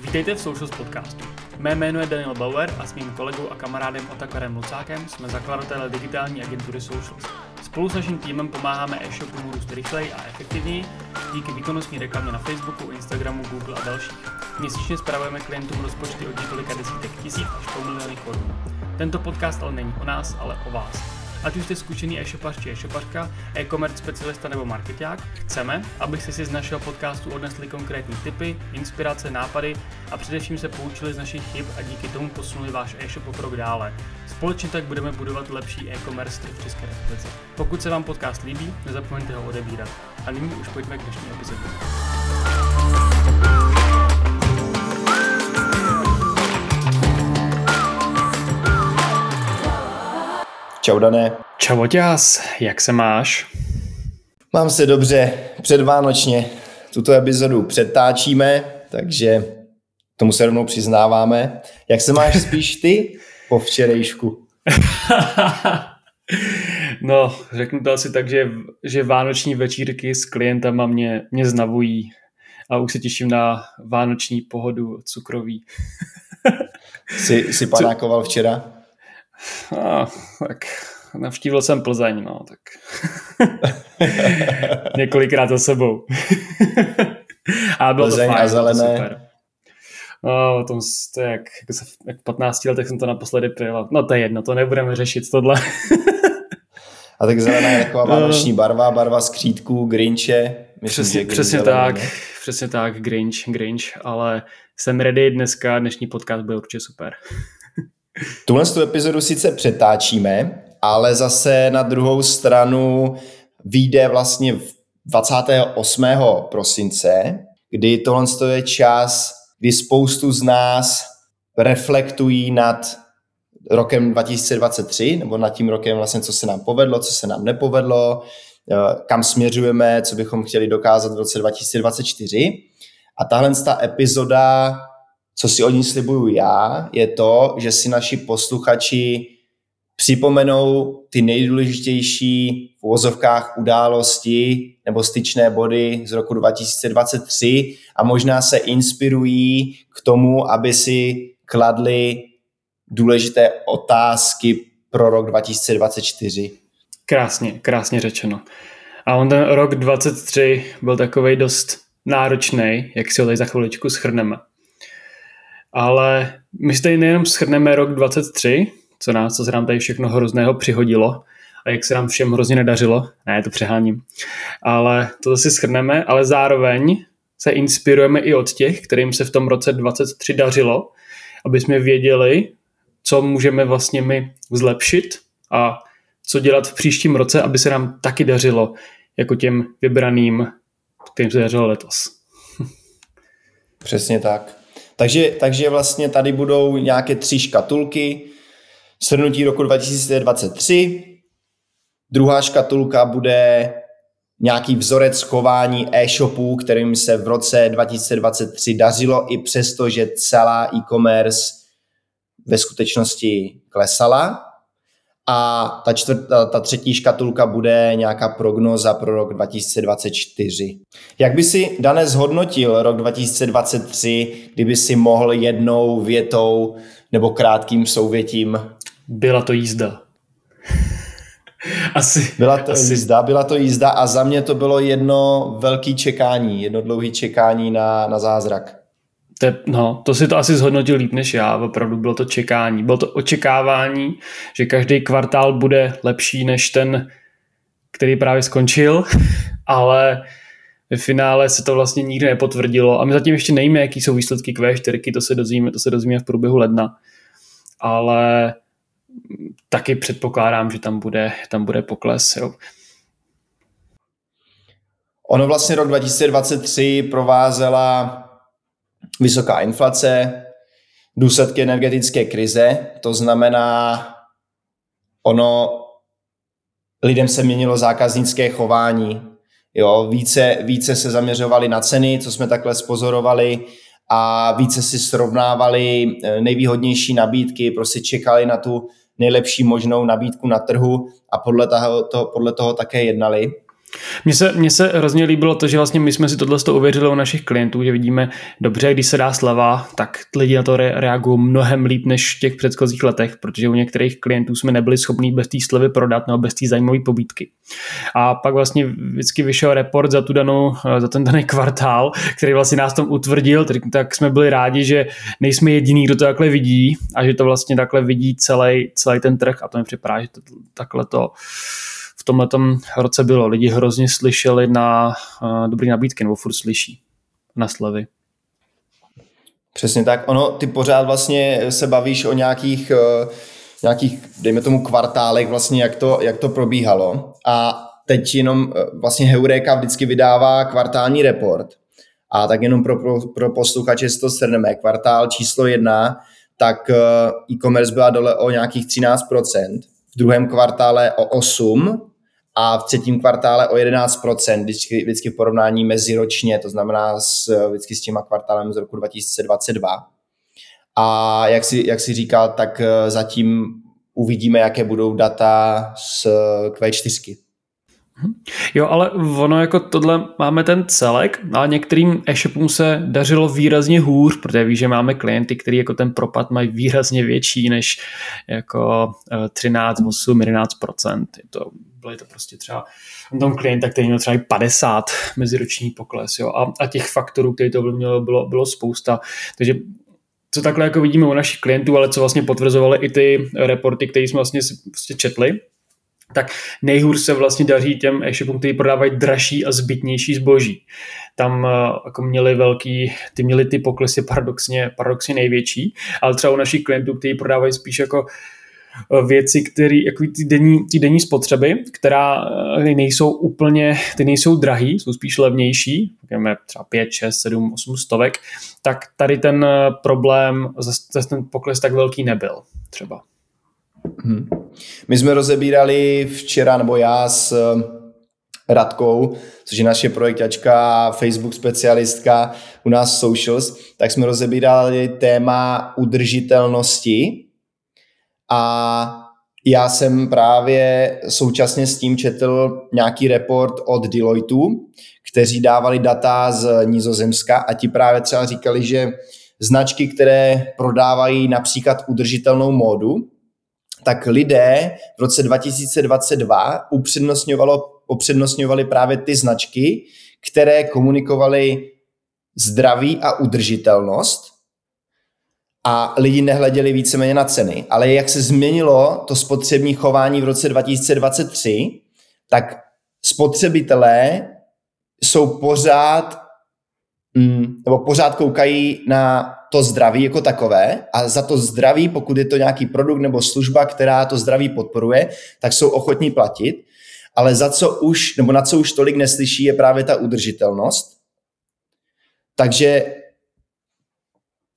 Vítejte v Socials podcastu. Mé jméno je Daniel Bauer a s mým kolegou a kamarádem Otakarem Lucákem jsme zakladatelé digitální agentury Socials. Spolu s naším týmem pomáháme e-shopům růst rychleji a efektivněji díky výkonnostní reklamě na Facebooku, Instagramu, Google a dalších. Měsíčně spravujeme klientům rozpočty od několika desítek tisíc až po miliony korun. Tento podcast ale není o nás, ale o vás. Ať už jste zkušený e-shopař či e-shopařka, e-commerce specialista nebo marketák, chceme, abyste si z našeho podcastu odnesli konkrétní tipy, inspirace, nápady a především se poučili z našich chyb a díky tomu posunuli váš e-shop o krok dále. Společně tak budeme budovat lepší e-commerce v České republice. Pokud se vám podcast líbí, nezapomeňte ho odebírat. A nyní už pojďme k dnešní epizodě. Čau, Dané. Čau, Oťas, jak se máš? Mám se dobře, předvánočně. Tuto epizodu přetáčíme, takže tomu se rovnou přiznáváme. Jak se máš spíš ty po včerejšku? no, řeknu to asi tak, že, že vánoční večírky s klientama mě, mě znavují a už se těším na vánoční pohodu cukroví. jsi, jsi panákoval včera? No, tak navštívil jsem Plzeň, no, tak několikrát za sebou. a bylo Plzeň to fajn, a zelené. Super. No, o tom to jak, jako se, jak 15 letech jsem to naposledy pil. No to je jedno, to nebudeme řešit tohle. a tak zelená je taková vánoční barva, barva skřítků, grinče. Myslím, přesně, přesně tak, ne? přesně tak, grinch, grinch, ale jsem ready dneska, dnešní podcast bude určitě super. Tuhle tu epizodu sice přetáčíme, ale zase na druhou stranu vyjde vlastně 28. prosince, kdy tohle je čas, kdy spoustu z nás reflektují nad rokem 2023, nebo nad tím rokem vlastně, co se nám povedlo, co se nám nepovedlo, eh, kam směřujeme, co bychom chtěli dokázat v roce 2024. A tahle ta epizoda co si od ní slibuju já, je to, že si naši posluchači připomenou ty nejdůležitější v uvozovkách události nebo styčné body z roku 2023 a možná se inspirují k tomu, aby si kladli důležité otázky pro rok 2024. Krásně, krásně řečeno. A on ten rok 23 byl takový dost náročný, jak si ho tady za chviličku schrneme ale my si tady nejenom schrneme rok 23, co nás, co se nám tady všechno hrozného přihodilo a jak se nám všem hrozně nedařilo, ne, to přeháním, ale to si schrneme, ale zároveň se inspirujeme i od těch, kterým se v tom roce 23 dařilo, aby jsme věděli, co můžeme vlastně my zlepšit a co dělat v příštím roce, aby se nám taky dařilo jako těm vybraným, kterým se dařilo letos. Přesně tak. Takže, takže vlastně tady budou nějaké tři škatulky. Shrnutí roku 2023. Druhá škatulka bude nějaký vzorec chování e-shopů, kterým se v roce 2023 dařilo i přesto, že celá e-commerce ve skutečnosti klesala. A ta, čtvrt, ta třetí škatulka bude nějaká prognoza pro rok 2024. Jak by si Dane zhodnotil rok 2023, kdyby si mohl jednou větou nebo krátkým souvětím? Byla to jízda. asi. Byla to asi. jízda, byla to jízda a za mě to bylo jedno velký čekání, jedno dlouhý čekání na, na zázrak. To, no, to si to asi zhodnotil líp než já, opravdu bylo to čekání. Bylo to očekávání, že každý kvartál bude lepší než ten, který právě skončil, ale ve finále se to vlastně nikdy nepotvrdilo a my zatím ještě nejíme, jaký jsou výsledky Q4, to se dozvíme, to se dozvíme v průběhu ledna, ale taky předpokládám, že tam bude, tam bude pokles. Jo. Ono vlastně rok 2023 provázela vysoká inflace, důsledky energetické krize, to znamená, ono lidem se měnilo zákaznické chování, jo, více, více se zaměřovali na ceny, co jsme takhle spozorovali, a více si srovnávali eh, nejvýhodnější nabídky, prostě čekali na tu nejlepší možnou nabídku na trhu a podle toho, toho, podle toho také jednali. Mně se, mně se hrozně líbilo to, že vlastně my jsme si tohle uvěřili u našich klientů, že vidíme, dobře, když se dá sleva, tak lidi na to re- reagují mnohem líp než v těch předchozích letech, protože u některých klientů jsme nebyli schopni bez té slevy prodat nebo bez té zajímavé pobídky. A pak vlastně vždycky vyšel report za tu danou, za ten daný kvartál, který vlastně nás tom utvrdil, tak jsme byli rádi, že nejsme jediný, kdo to takhle vidí a že to vlastně takhle vidí celý, celý ten trh a to mi připadá, že to, takhle to tomhle roce bylo. Lidi hrozně slyšeli na uh, dobrý nabídky, nebo furt slyší na slevy. Přesně tak. Ono, ty pořád vlastně se bavíš o nějakých, uh, nějakých dejme tomu, kvartálech, vlastně jak to, jak to probíhalo. A teď jenom uh, vlastně Heureka vždycky vydává kvartální report. A tak jenom pro, pro, pro posluchače si to shrneme. Kvartál číslo jedna, tak e-commerce byla dole o nějakých 13%, v druhém kvartále o 8%, a v třetím kvartále o 11%, vždycky, vždycky v porovnání meziročně, to znamená s, vždycky s těma kvartálem z roku 2022. A jak si, jak si říkal, tak eh, zatím uvidíme, jaké budou data z Q4. Mhm. Jo, ale ono jako tohle máme ten celek, ale některým e-shopům se dařilo výrazně hůř, protože víš, že máme klienty, kteří jako ten propad mají výrazně větší než jako 13, 8, 11%. Je to byly to prostě třeba tom klienta, který měl třeba 50 meziroční pokles, jo, a, a těch faktorů, který to mělo, bylo, bylo spousta, takže co takhle jako vidíme u našich klientů, ale co vlastně potvrzovaly i ty reporty, které jsme vlastně, vlastně četli, tak nejhůř se vlastně daří těm e-shopům, kteří prodávají dražší a zbytnější zboží. Tam eh, jako měli velký, ty měli ty poklesy paradoxně, paradoxně největší, ale třeba u našich klientů, kteří prodávají spíš jako věci, které, jako ty denní, ty denní spotřeby, která eh, nejsou úplně, ty nejsou drahý, jsou spíš levnější, řekněme třeba 5, 6, 7, 8 stovek, tak tady ten eh, problém, zase ten pokles tak velký nebyl třeba. Hmm. My jsme rozebírali včera, nebo já s Radkou, což je naše projektačka, Facebook specialistka u nás Socials, tak jsme rozebírali téma udržitelnosti a já jsem právě současně s tím četl nějaký report od Deloitu, kteří dávali data z Nizozemska a ti právě třeba říkali, že značky, které prodávají například udržitelnou módu, tak lidé v roce 2022 upřednostňovalo, upřednostňovali právě ty značky, které komunikovaly zdraví a udržitelnost a lidi nehleděli víceméně na ceny. Ale jak se změnilo to spotřební chování v roce 2023, tak spotřebitelé jsou pořád mm, nebo pořád koukají na to zdraví jako takové a za to zdraví, pokud je to nějaký produkt nebo služba, která to zdraví podporuje, tak jsou ochotní platit, ale za co už, nebo na co už tolik neslyší, je právě ta udržitelnost. Takže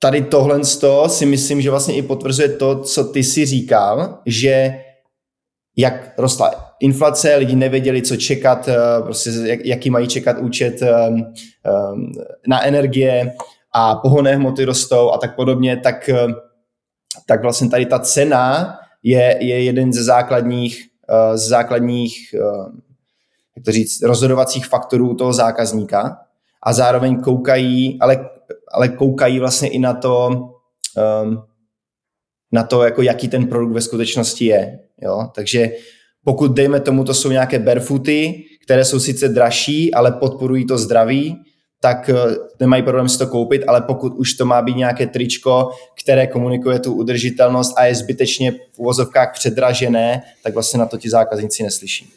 tady tohle si myslím, že vlastně i potvrzuje to, co ty si říkal, že jak rostla inflace, lidi nevěděli, co čekat, eh, prostě jak, jaký mají čekat účet um, um, na energie a pohonné hmoty rostou a tak podobně, tak, tak vlastně tady ta cena je, je jeden ze základních, základních jak to říct, rozhodovacích faktorů toho zákazníka a zároveň koukají, ale ale koukají vlastně i na to, um, na to, jako jaký ten produkt ve skutečnosti je. Jo? Takže pokud, dejme tomu, to jsou nějaké barefooty, které jsou sice dražší, ale podporují to zdraví, tak uh, nemají problém si to koupit, ale pokud už to má být nějaké tričko, které komunikuje tu udržitelnost a je zbytečně v uvozovkách předražené, tak vlastně na to ti zákazníci neslyší.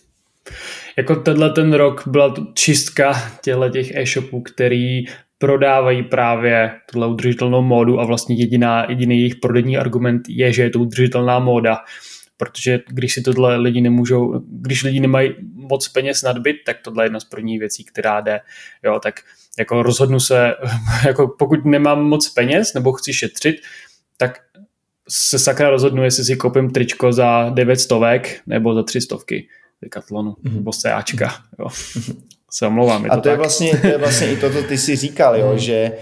Jako tenhle ten rok byla čistka těchto těch e-shopů, který prodávají právě tuhle udržitelnou módu a vlastně jediná, jediný jejich prodejní argument je, že je to udržitelná móda. Protože když si tohle lidi nemůžou, když lidi nemají moc peněz nadbyt, tak tohle je jedna z prvních věcí, která jde. Jo, tak jako rozhodnu se, jako pokud nemám moc peněz nebo chci šetřit, tak se sakra rozhodnu, jestli si koupím tričko za 9 stovek nebo za 3 stovky Decathlonu mm-hmm. nebo Seáčka. Jo. se omlouvám. Je a to, to je, vlastně, to je vlastně i to, co ty si říkal, jo, mm. že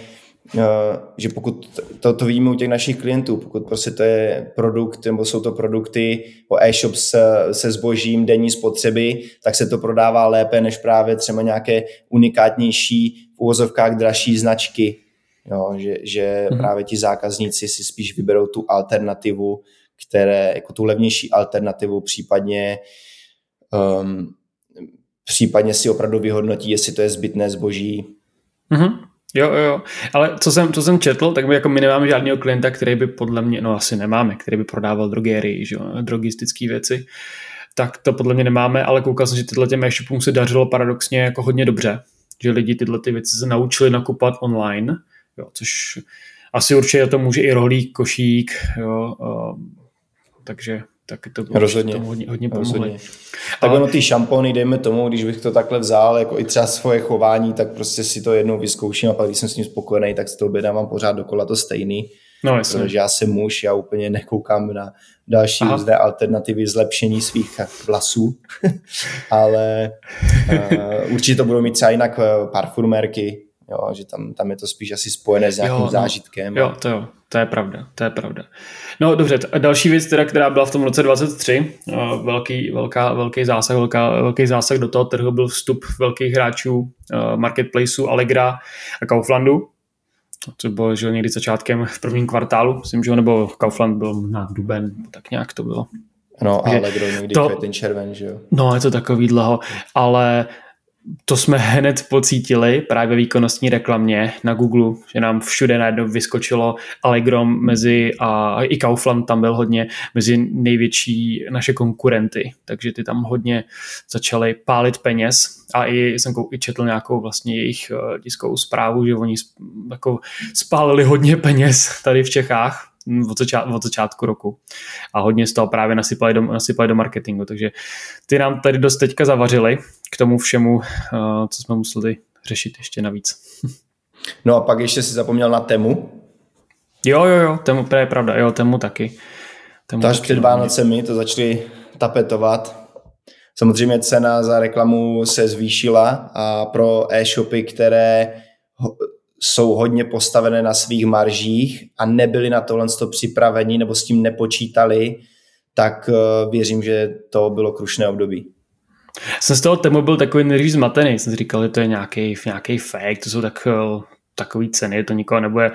že pokud to, to vidíme u těch našich klientů, pokud prostě to je produkt, nebo jsou to produkty o e-shop se, se zbožím denní spotřeby, tak se to prodává lépe než právě třeba nějaké unikátnější v úvozovkách dražší značky, jo, že, že hmm. právě ti zákazníci si spíš vyberou tu alternativu, které, jako tu levnější alternativu, případně um, případně si opravdu vyhodnotí, jestli to je zbytné zboží. Mm-hmm. Jo, jo, ale co jsem, co jsem četl, tak my jako my nemáme žádného klienta, který by podle mě, no asi nemáme, který by prodával drogérii, že jo, drogistické věci, tak to podle mě nemáme, ale koukal jsem, že tyhle těm e-shopům se dařilo paradoxně jako hodně dobře, že lidi tyhle ty věci se naučili nakupovat online, jo, což asi určitě to může i rohlík, košík, jo, uh, takže taky to bylo rozhodně, tomu hodně, hodně pomohli. Rozhodně. Tak ono ty šampony, dejme tomu, když bych to takhle vzal, jako i třeba svoje chování, tak prostě si to jednou vyzkouším a pak když jsem s ním spokojený, tak si to objednám pořád dokola to stejný. No, jasně. Protože já jsem muž, já úplně nekoukám na další různé alternativy zlepšení svých vlasů, ale uh, určitě to budou mít třeba jinak uh, parfumérky, jo, že tam, tam je to spíš asi spojené s nějakým jo, no, zážitkem. Jo, to jo, to je pravda, to je pravda. No dobře, další věc, teda, která byla v tom roce 23, uh, velký, velká, velký zásah, velká, velký zásah do toho trhu byl vstup velkých hráčů uh, marketplaceu Allegra a Kauflandu, to bylo že někdy začátkem v prvním kvartálu, myslím, že nebo Kaufland byl na duben, tak nějak to bylo. No, ale kdo někdy to, ten červen, že jo? No, je to takový dlouho, ale to jsme hned pocítili právě výkonnostní reklamě na Google, že nám všude najednou vyskočilo Allegro mezi a i Kaufland tam byl hodně mezi největší naše konkurenty, takže ty tam hodně začaly pálit peněz a i jsem i četl nějakou vlastně jejich eh, tiskovou zprávu, že oni jako spálili hodně peněz tady v Čechách od, začát, od začátku roku. A hodně z toho právě nasypali do, nasypali do marketingu. Takže ty nám tady dost teďka zavařili k tomu všemu, uh, co jsme museli řešit ještě navíc. No a pak ještě si zapomněl na Temu. Jo, jo, jo, Temu, to je pravda, jo, Temu taky. Temu to až před Vánocemi to začali tapetovat. Samozřejmě cena za reklamu se zvýšila a pro e-shopy, které jsou hodně postavené na svých maržích a nebyli na tohle připraveni nebo s tím nepočítali, tak eh, věřím, že to bylo krušné období. Jsem z toho tému byl takový nejdřív zmatený, jsem si říkal, že to je nějaký, nějaký fake, to jsou tak eh, takový ceny, to nikoho nebude,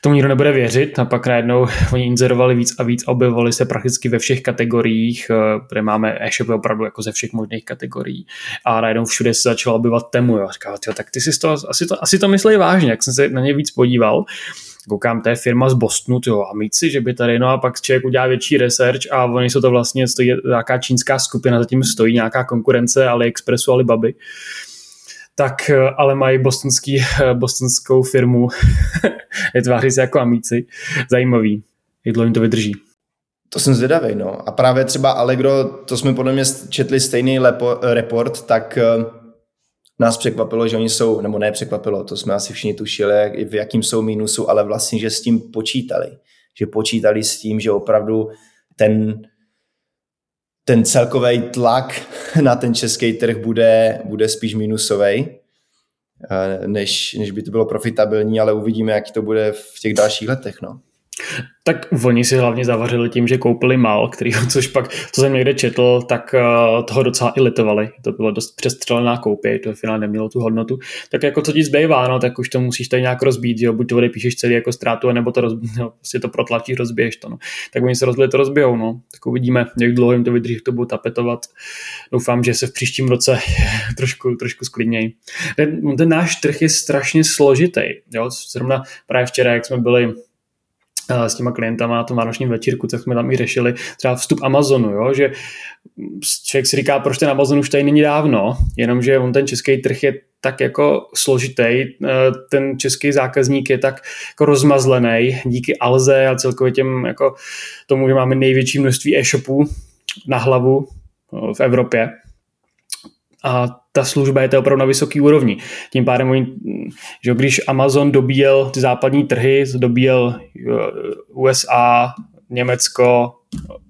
tomu nikdo nebude věřit. A pak najednou oni inzerovali víc a víc a objevovali se prakticky ve všech kategoriích, kde eh, máme e-shopy opravdu jako ze všech možných kategorií. A najednou všude se začalo objevovat temu, jo. Říkal, tak ty si to, asi to, asi to myslí vážně, jak jsem se na ně víc podíval, koukám, to je firma z Bostonu, jo, a si, že by tady, no a pak člověk udělá větší research a oni jsou to vlastně, stojí nějaká čínská skupina, zatím stojí nějaká konkurence AliExpressu, Alibaby tak eh, ale mají bostonský, eh, bostonskou firmu, je tváří se jako amíci, zajímavý, jak dlouho jim to vydrží. To jsem zvědavý, no. A právě třeba Allegro, to jsme podle mě četli stejný lepo, report, tak nás překvapilo, že oni jsou, nebo ne překvapilo, to jsme asi všichni tušili, v jakým jsou mínusu, ale vlastně, že s tím počítali. Že počítali s tím, že opravdu ten ten celkový tlak na ten český trh bude, bude spíš minusový, eh, než, než by to bylo profitabilní, ale uvidíme, jak to bude v těch dalších letech. No. Tak oni si hlavně zavařili tím, že koupili mal, který, což pak, co jsem někde četl, tak uh, toho docela i litovali. To bylo dost přestřelená koupě, to finálně nemělo tu hodnotu. Tak jako co ti zbývá, no, tak už to musíš tady nějak rozbít, jo, buď to odepíšeš celý jako ztrátu, nebo to, roz, no, prostě to protlačíš, rozbiješ to. No. Tak oni se rozbili, to rozbijou, no. Tak uvidíme, jak dlouho jim to vydrží, to budou tapetovat. Doufám, že se v příštím roce trošku, trošku sklidnějí. Ten, ten náš trh je strašně složitý. Jo. Zrovna právě včera, jak jsme byli s těma klientama tom vánočním večírku, tak jsme tam i řešili třeba vstup Amazonu, jo? že člověk si říká, proč ten Amazon už tady není dávno, jenomže on ten český trh je tak jako složitý, e, ten český zákazník je tak jako rozmazlený díky Alze a celkově těm jako tomu, že máme největší množství e-shopů na hlavu e, v Evropě, a ta služba je to opravdu na vysoké úrovni. Tím pádem, že když Amazon dobíjel ty západní trhy, dobíjel eh, USA, Německo,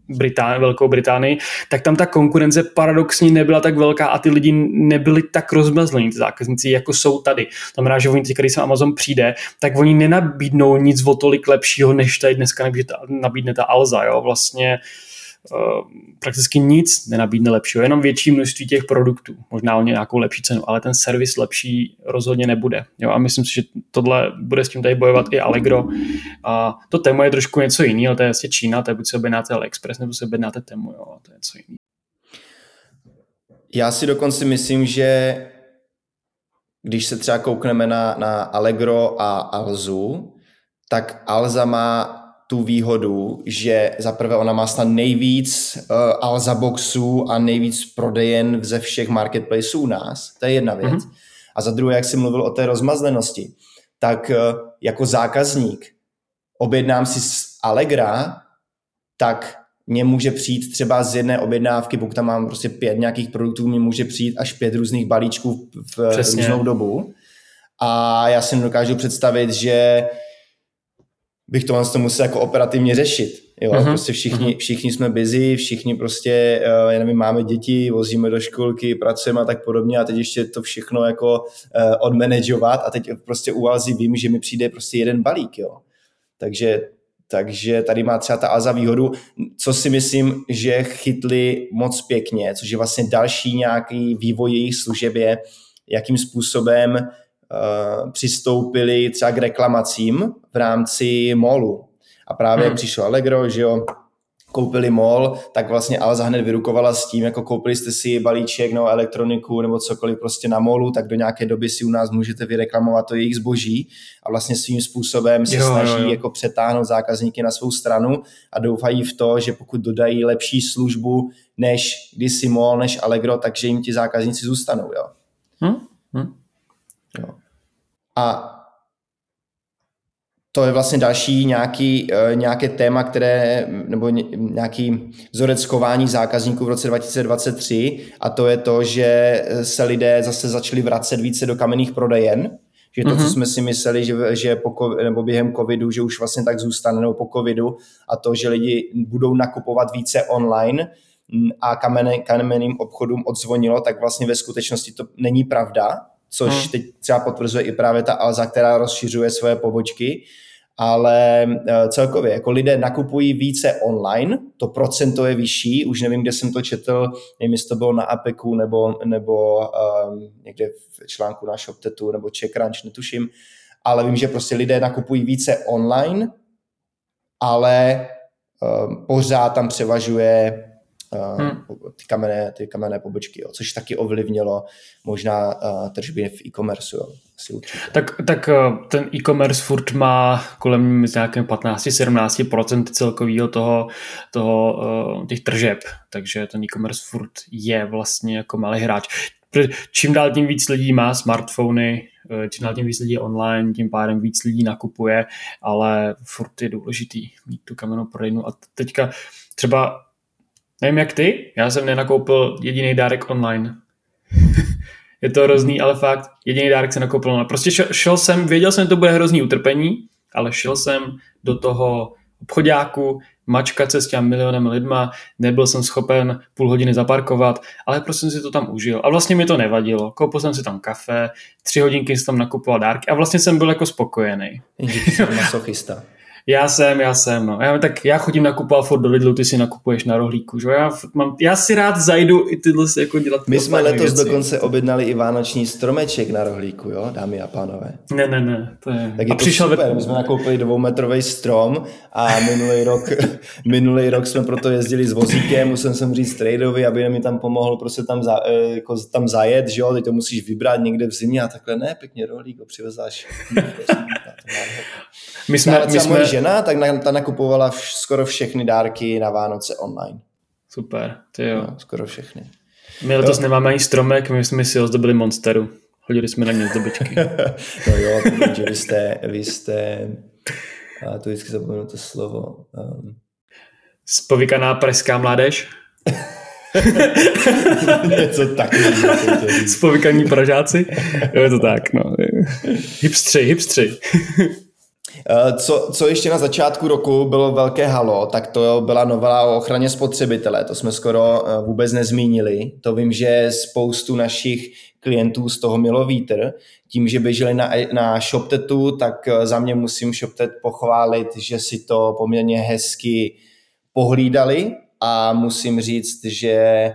Británii, Velkou Británii, tak tam ta konkurence paradoxně nebyla tak velká a ty lidi nebyli tak rozmazlení, ty zákazníci, jako jsou tady. To znamená, že oni když se Amazon přijde, tak oni nenabídnou nic o tolik lepšího, než tady dneska nabídne ta Alza. Jo? Vlastně Eh, prakticky nic nenabídne lepšího, jenom větší množství těch produktů, možná o nějakou lepší cenu, ale ten servis lepší rozhodně nebude. Jo, a myslím si, že tohle bude s tím tady bojovat i Allegro. A to téma je trošku něco jiného, to je vlastně Čína, to je buď se objednáte AliExpress, nebo se objednáte tému, jo, to je něco jiného. Já si dokonce myslím, že když se třeba koukneme na, na Allegro a Alzu, tak Alza má tu výhodu, že za prvé ona má snad nejvíc uh, Alza boxů a nejvíc prodejen ze všech marketplaceů u nás. To je jedna věc. Mm-hmm. A za druhé, jak jsi mluvil o té rozmazlenosti, tak uh, jako zákazník objednám si z Allegra, tak mě může přijít třeba z jedné objednávky, pokud tam mám prostě pět nějakých produktů, mě může přijít až pět různých balíčků v Přesně. různou dobu. A já si dokážu představit, že bych to to musel jako operativně řešit. Jo, uh-huh. prostě všichni, uh-huh. všichni jsme busy, všichni prostě, uh, já nevím, máme děti, vozíme do školky, pracujeme a tak podobně a teď ještě to všechno jako uh, odmanageovat a teď prostě u Alzy vím, že mi přijde prostě jeden balík, jo. Takže, takže tady má třeba ta Alza výhodu, co si myslím, že chytli moc pěkně, což je vlastně další nějaký vývoj jejich služeb je, jakým způsobem přistoupili třeba k reklamacím v rámci molu. A právě hmm. přišlo Allegro, že jo, koupili mol, tak vlastně Alza hned vyrukovala s tím, jako koupili jste si balíček nebo elektroniku nebo cokoliv prostě na molu, tak do nějaké doby si u nás můžete vyreklamovat to jejich zboží a vlastně svým způsobem se jo, snaží jo, jo. jako přetáhnout zákazníky na svou stranu a doufají v to, že pokud dodají lepší službu než kdysi mol, než Allegro, takže jim ti zákazníci zůstanou, jo. Hmm? Jo. A to je vlastně další nějaký, eh, nějaké téma, které, nebo nějaký vzorec chování zákazníků v roce 2023 a to je to, že se lidé zase začali vracet více do kamenných prodejen, že to, mm-hmm. co mhm. jsme si mysleli, že, že po, nebo během covidu, že už vlastně tak zůstane, nebo po covidu, a to, že lidi budou nakupovat více online a kamenný, kamenným obchodům odzvonilo, tak vlastně ve skutečnosti to není pravda, což hmm. teď třeba potvrzuje i právě ta Alza, která rozšiřuje svoje pobočky, ale eh, celkově jako lidé nakupují více online, to procento je vyšší, už nevím, kde jsem to četl, nevím, jestli to bylo na APEKu nebo, nebo um, někde v článku na ShopTetu nebo CheckRunch, netuším, ale vím, že prostě lidé nakupují více online, ale um, pořád tam převažuje hmm. ty, kamenné, ty kamenné pobočky, jo, což taky ovlivnilo možná uh, tržby v e-commerce. Jo, Tak, tak ten e-commerce furt má kolem nějakém 15-17% celkového toho, toho, uh, těch tržeb, takže ten e-commerce furt je vlastně jako malý hráč. Čím dál tím víc lidí má smartfony, čím dál tím víc lidí je online, tím pádem víc lidí nakupuje, ale furt je důležitý mít tu kamennou prodejnu. A teďka třeba Nevím jak ty, já jsem nenakoupil jediný dárek online. je to hrozný, ale fakt, jediný dárek jsem nakoupil online. Prostě šel, šel jsem, věděl jsem, že to bude hrozný utrpení, ale šel jsem do toho obchodáku, mačkat se s těmi milionem lidma, nebyl jsem schopen půl hodiny zaparkovat, ale prostě jsem si to tam užil. A vlastně mi to nevadilo. Koupil jsem si tam kafe, tři hodinky jsem tam nakupoval dárky a vlastně jsem byl jako spokojený. Díky jsem masochista. Já jsem, já jsem, no. Já, tak já chodím nakupovat furt do Lidlu, ty si nakupuješ na rohlíku, že já, mám, já si rád zajdu i tyhle si jako dělat. My jsme letos věci. dokonce objednali i vánoční stromeček na rohlíku, jo, dámy a pánové. Ne, ne, ne, to je... Tak je a to přišel super, ve... my jsme nakoupili dvoumetrový strom a minulý rok, minulý rok jsme proto jezdili s vozíkem, musel jsem říct tradeovi, aby mi tam pomohl prostě tam, za, eh, jako tam zajet, že jo, teď to musíš vybrat někde v zimě a takhle, ne, pěkně rohlík, ho přivezáš. my jsme, my jsme, žena, tak na, ta nakupovala vš, skoro všechny dárky na Vánoce online. Super, ty jo. No, skoro všechny. My letos jo. nemáme ani stromek, my jsme si ozdobili Monsteru. Chodili jsme na ně zdobičky. no jo, protože že vy jste, vy jste, a to vždycky zapomenu to slovo. Um... Spovykaná pražská mládež? Něco takového. Spovykaní pražáci? Jo, je to tak, no. Hipstři, hipstři. Eh, co, co ještě na začátku roku bylo velké halo, tak to byla novela o ochraně spotřebitele. To jsme skoro eh, vůbec nezmínili. To vím, že spoustu našich klientů z toho mělo vítr. Tím, že běželi na, na ShopTetu, tak eh, za mě musím ShopTet pochválit, že si to poměrně hezky pohlídali a musím říct, že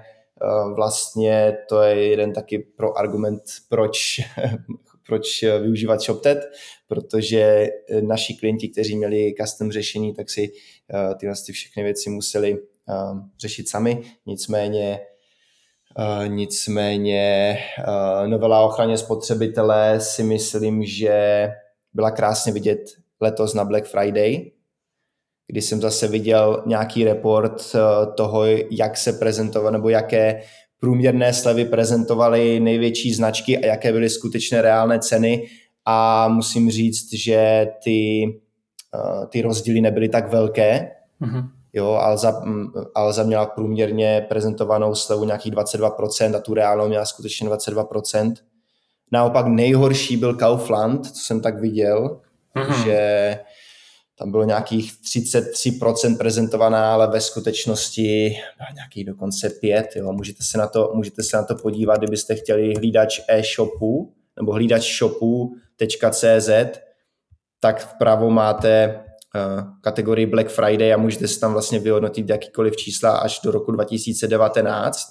vlastně to je jeden taky pro argument, proč proč eh, využívat ShopTet, protože eh, naši klienti, kteří měli custom řešení, tak si eh, tyhle ty všechny věci museli řešit sami. Nicméně nicméně novela o ochraně spotřebitele si myslím, že byla krásně vidět letos na Black Friday, kdy jsem zase viděl nějaký report toho, jak se prezentovat nebo jaké průměrné slevy prezentovaly největší značky a jaké byly skutečné reálné ceny a musím říct, že ty, uh, ty rozdíly nebyly tak velké. Mm-hmm. Jo, Alza, Alza měla průměrně prezentovanou slevu nějakých 22% a tu reálnou měla skutečně 22%. Naopak nejhorší byl Kaufland, co jsem tak viděl, mm-hmm. že tam bylo nějakých 33% prezentovaná, ale ve skutečnosti nějakých dokonce 5. Jo. Můžete, se na to, můžete se na to podívat, kdybyste chtěli hlídač e-shopu nebo hlídač shopu.cz, tak vpravo máte uh, kategorii Black Friday a můžete si tam vlastně vyhodnotit jakýkoliv čísla až do roku 2019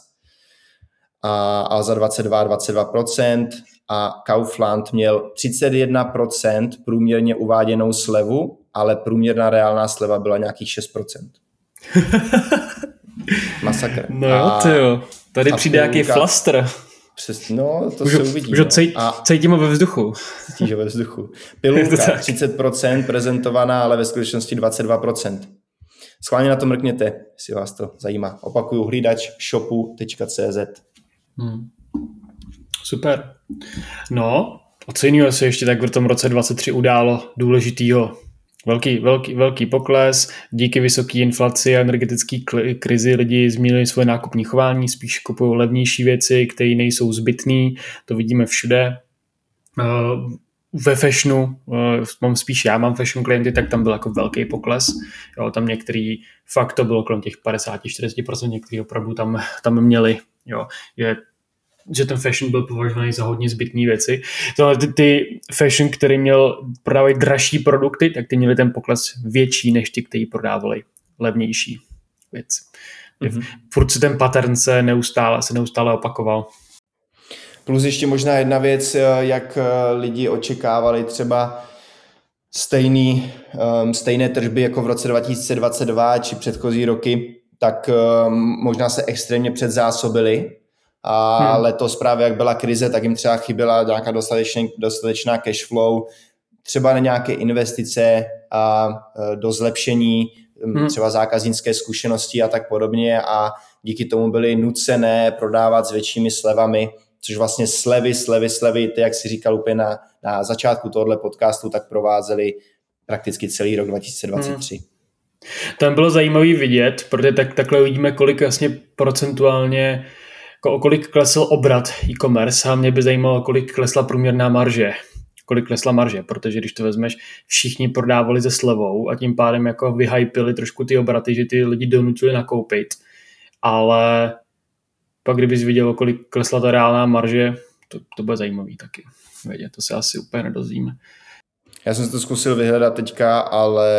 a, a za 22 22% a Kaufland měl 31% průměrně uváděnou slevu ale průměrná reálná sleva byla nějakých 6%. Masakr. No ty jo. Tady přijde nějaký flaster. Přes, no, to už, se uvidí. Už ho cej, a cítím ho ve vzduchu. Cítíš ve vzduchu. Pilulka 30% prezentovaná, ale ve skutečnosti 22%. Schválně na to mrkněte, jestli vás to zajímá. Opakuju, hlídač shopu.cz hmm. Super. No, a co jiného se ještě tak v tom roce 23 událo důležitýho? Velký, velký, velký pokles. Díky vysoké inflaci a energetické krizi lidi změnili svoje nákupní chování, spíš kupují levnější věci, které nejsou zbytné. To vidíme všude. Eh, ve fashionu, eh, mám spíš já mám fashion klienty, tak tam byl jako velký pokles. Jo, tam některý fakt to bylo kolem těch 50-40%, některý opravdu tam, tam měli. Jo, je že ten fashion byl považovaný za hodně zbytné věci. To, ty, ty fashion, který měl prodávat dražší produkty, tak ty měli ten pokles větší než ty, kteří prodávali levnější věci. Mm-hmm. Furt se ten pattern se neustále, se neustále opakoval. Plus ještě možná jedna věc, eh, jak eh, lidi očekávali třeba stejný, um, stejné tržby jako v roce 2022 či předchozí roky, tak um, možná se extrémně předzásobili a hmm. letos právě jak byla krize, tak jim třeba chyběla nějaká dostatečná, dostatečná cash flow, třeba na nějaké investice a e, do zlepšení hmm. třeba zákaznické zkušenosti a tak podobně a díky tomu byly nucené prodávat s většími slevami, což vlastně slevy, slevy, slevy, ty, jak si říkal úplně na, na začátku tohohle podcastu, tak provázely prakticky celý rok 2023. Hmm. Tam bylo zajímavý vidět, protože tak, takhle uvidíme, kolik vlastně procentuálně jako o kolik klesl obrat e-commerce a mě by zajímalo, kolik klesla průměrná marže kolik klesla marže, protože když to vezmeš, všichni prodávali ze slevou a tím pádem jako vyhypili trošku ty obraty, že ty lidi donutili nakoupit, ale pak kdybys viděl, kolik klesla ta reálná marže, to, to bude zajímavý taky vědět, to se asi úplně nedozvíme. Já jsem to zkusil vyhledat teďka, ale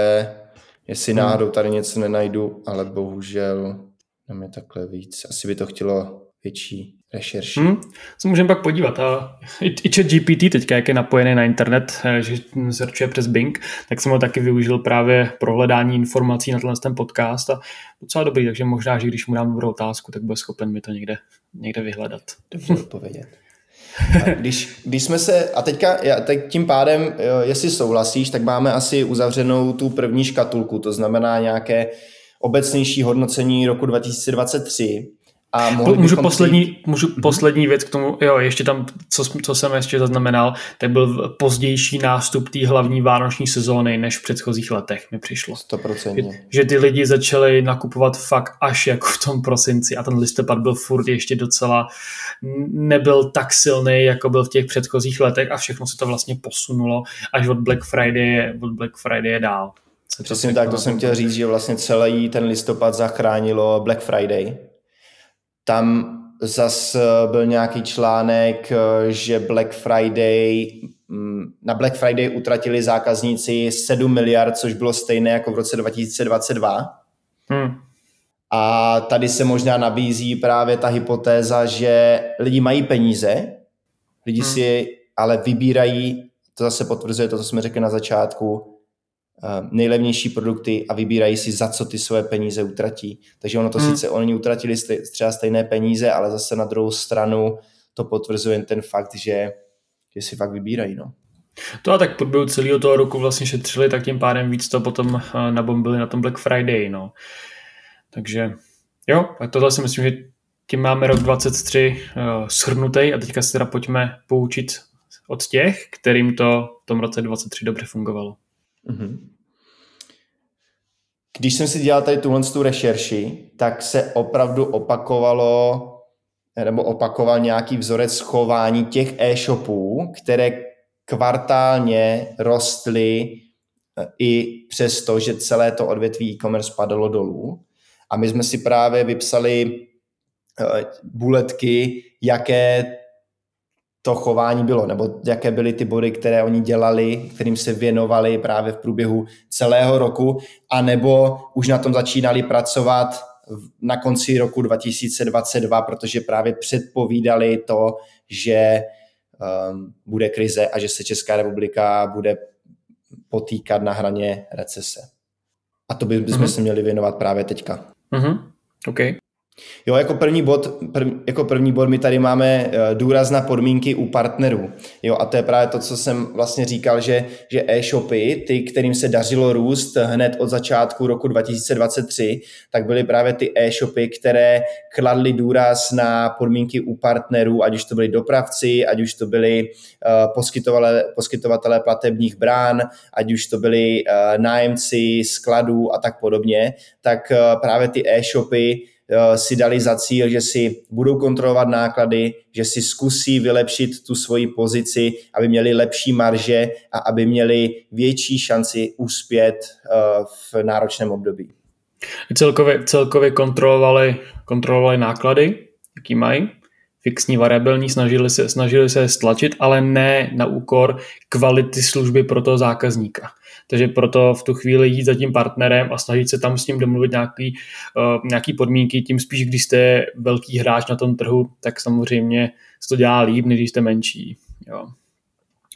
jestli hmm. náhodou tady něco nenajdu, ale bohužel nám je takhle víc. Asi by to chtělo větší rešerši. Hmm, se můžeme pak podívat. A i, chat GPT teďka, jak je napojený na internet, eh, že searchuje přes Bing, tak jsem ho taky využil právě pro hledání informací na tenhle ten podcast a docela dobrý, takže možná, že když mu dám dobrou otázku, tak bude schopen mi to někde, někde vyhledat. Dobře odpovědět. A když, když jsme se, a teďka, teď tím pádem, jestli souhlasíš, tak máme asi uzavřenou tu první škatulku, to znamená nějaké obecnější hodnocení roku 2023 A mohli můžu poslední, přijít... můžu mm-hmm. poslední věc k tomu, jo, ještě tam, co, co jsem ještě zaznamenal, tak byl pozdější nástup té hlavní vánoční sezóny, než v předchozích letech mi přišlo. 100%. Že, že ty lidi začali nakupovat fakt až jako v tom prosinci a ten listopad byl furt ještě docela, nebyl tak silný, jako byl v těch předchozích letech a všechno se to vlastně posunulo až od Black Friday, od Black Friday dál. Přesně tak, to jsem chtěl říct, že vlastně celý ten listopad zachránilo Black Friday. Tam zas byl nějaký článek, že Black Friday, mm, na Black Friday utratili zákazníci 7 miliard, což bylo stejné jako v roce 2022. Hmm. A tady se možná nabízí právě ta hypotéza, že lidi mají peníze, lidi hmm. si ale vybírají, to zase potvrzuje to, co jsme řekli na začátku, Eh, nejlevnější produkty a vybírají si, za co ty své peníze utratí. Takže ono to hmm. sice, oni utratili třeba stejné peníze, ale zase na druhou stranu to potvrzuje ten fakt, že, že si fakt vybírají. No. To a tak průběhu celého toho roku vlastně šetřili, tak tím pádem víc to potom eh, nabombili na tom Black Friday. No. Takže jo, tak tohle si myslím, že tím máme rok 23 uh, shrnutý a teďka se teda pojďme poučit od těch, kterým to v tom roce 23 dobře fungovalo. Mm-hmm. Když jsem si dělal tady tuhle tu rešerši, tak se opravdu opakovalo nebo opakoval nějaký vzorec chování těch e-shopů, které kvartálně rostly eh, i přesto, že celé to odvětví e-commerce padalo dolů. A my jsme si právě vypsali eh, buletky, jaké to chování bylo, nebo jaké byly ty body, které oni dělali, kterým se věnovali právě v průběhu celého roku, anebo už na tom začínali pracovat na konci roku 2022, protože právě předpovídali to, že um, bude krize a že se Česká republika bude potýkat na hraně recese. A to bychom mm-hmm. se měli věnovat právě teďka. Mm-hmm. Okay. Jo, jako první bod, prv, jako první bod my tady máme uh, důraz na podmínky u partnerů. Jo, a to je právě to, co jsem vlastně říkal, že, že e-shopy, ty, kterým se dařilo růst hned od začátku roku 2023, tak byly právě ty e-shopy, které kladly důraz na podmínky u partnerů, ať už to byli dopravci, ať už to byli uh, poskytovatele, poskytovatele platebních brán, ať už to byli uh, nájemci skladů a tak podobně, tak právě ty e-shopy Eh, si dali za cíl, že si budou kontrolovat náklady, že si zkusí vylepšit tu svoji pozici, aby měli lepší marže a aby měli větší šanci uspět eh, v náročném období. Celkově, celkově kontrolovali, kontrolovali náklady, jaký mají, fixní, variabilní, snažili se, snažili se stlačit, ale ne na úkor kvality služby pro toho zákazníka. Takže proto v tu chvíli jít za tím partnerem a snažit se tam s ním domluvit nějaký, uh, nějaký podmínky, tím spíš, když jste velký hráč na tom trhu, tak samozřejmě se to dělá líp, než když jste menší. Jo.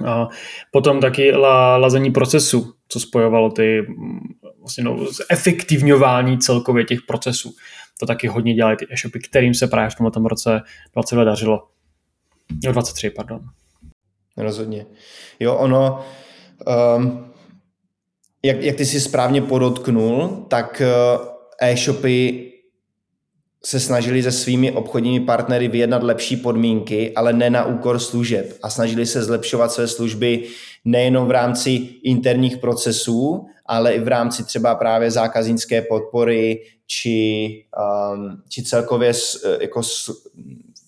A potom taky la, lazení procesu, co spojovalo ty mm, vlastně no, efektivňování celkově těch procesů. To taky hodně dělají ty e-shopy, kterým se právě v tomto roce 20 dařilo. Jo, 23, pardon. Rozhodně. Jo, ono, um, jak, jak ty si správně podotknul, tak eh, e-shopy se snažili se svými obchodními partnery vyjednat lepší podmínky, ale ne na úkor služeb. A snažili se zlepšovat své služby nejenom v rámci interních procesů, ale i v rámci třeba právě zákaznické podpory či, um, či celkově eh, jako